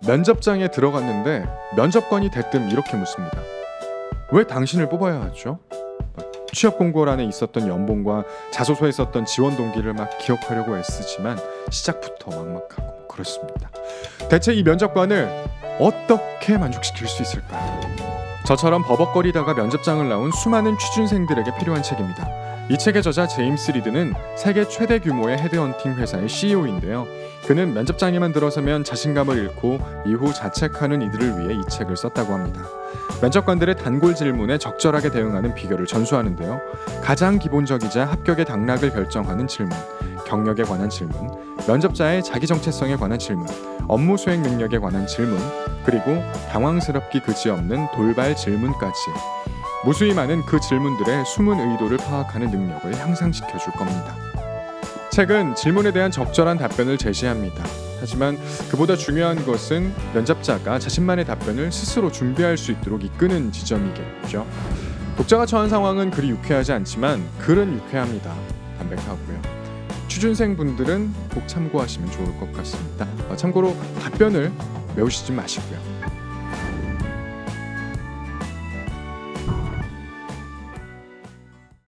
면접장에 들어갔는데 면접관이 대뜸 이렇게 묻습니다. 왜 당신을 뽑아야 하죠? 취업 공고란에 있었던 연봉과 자소서에 썼던 지원 동기를 막 기억하려고 애쓰지만 시작부터 막막하고 뭐 그렇습니다. 대체 이 면접관을 어떻게 만족시킬 수 있을까요? 저처럼 버벅거리다가 면접장을 나온 수많은 취준생들에게 필요한 책입니다. 이 책의 저자 제임스 리드는 세계 최대 규모의 헤드헌팅 회사의 CEO인데요. 그는 면접장에만 들어서면 자신감을 잃고 이후 자책하는 이들을 위해 이 책을 썼다고 합니다. 면접관들의 단골 질문에 적절하게 대응하는 비결을 전수하는데요. 가장 기본적이자 합격의 당락을 결정하는 질문, 경력에 관한 질문, 면접자의 자기 정체성에 관한 질문, 업무 수행 능력에 관한 질문, 그리고 당황스럽기 그지없는 돌발 질문까지 무수히 많은 그 질문들의 숨은 의도를 파악하는 능력을 향상시켜 줄 겁니다. 책은 질문에 대한 적절한 답변을 제시합니다. 하지만 그보다 중요한 것은 면접자가 자신만의 답변을 스스로 준비할 수 있도록 이끄는 지점이겠죠. 독자가 처한 상황은 그리 유쾌하지 않지만 글은 유쾌합니다. 담백하고요. 취준생 분들은 꼭 참고하시면 좋을 것 같습니다. 참고로 답변을 외우시지 마시고요.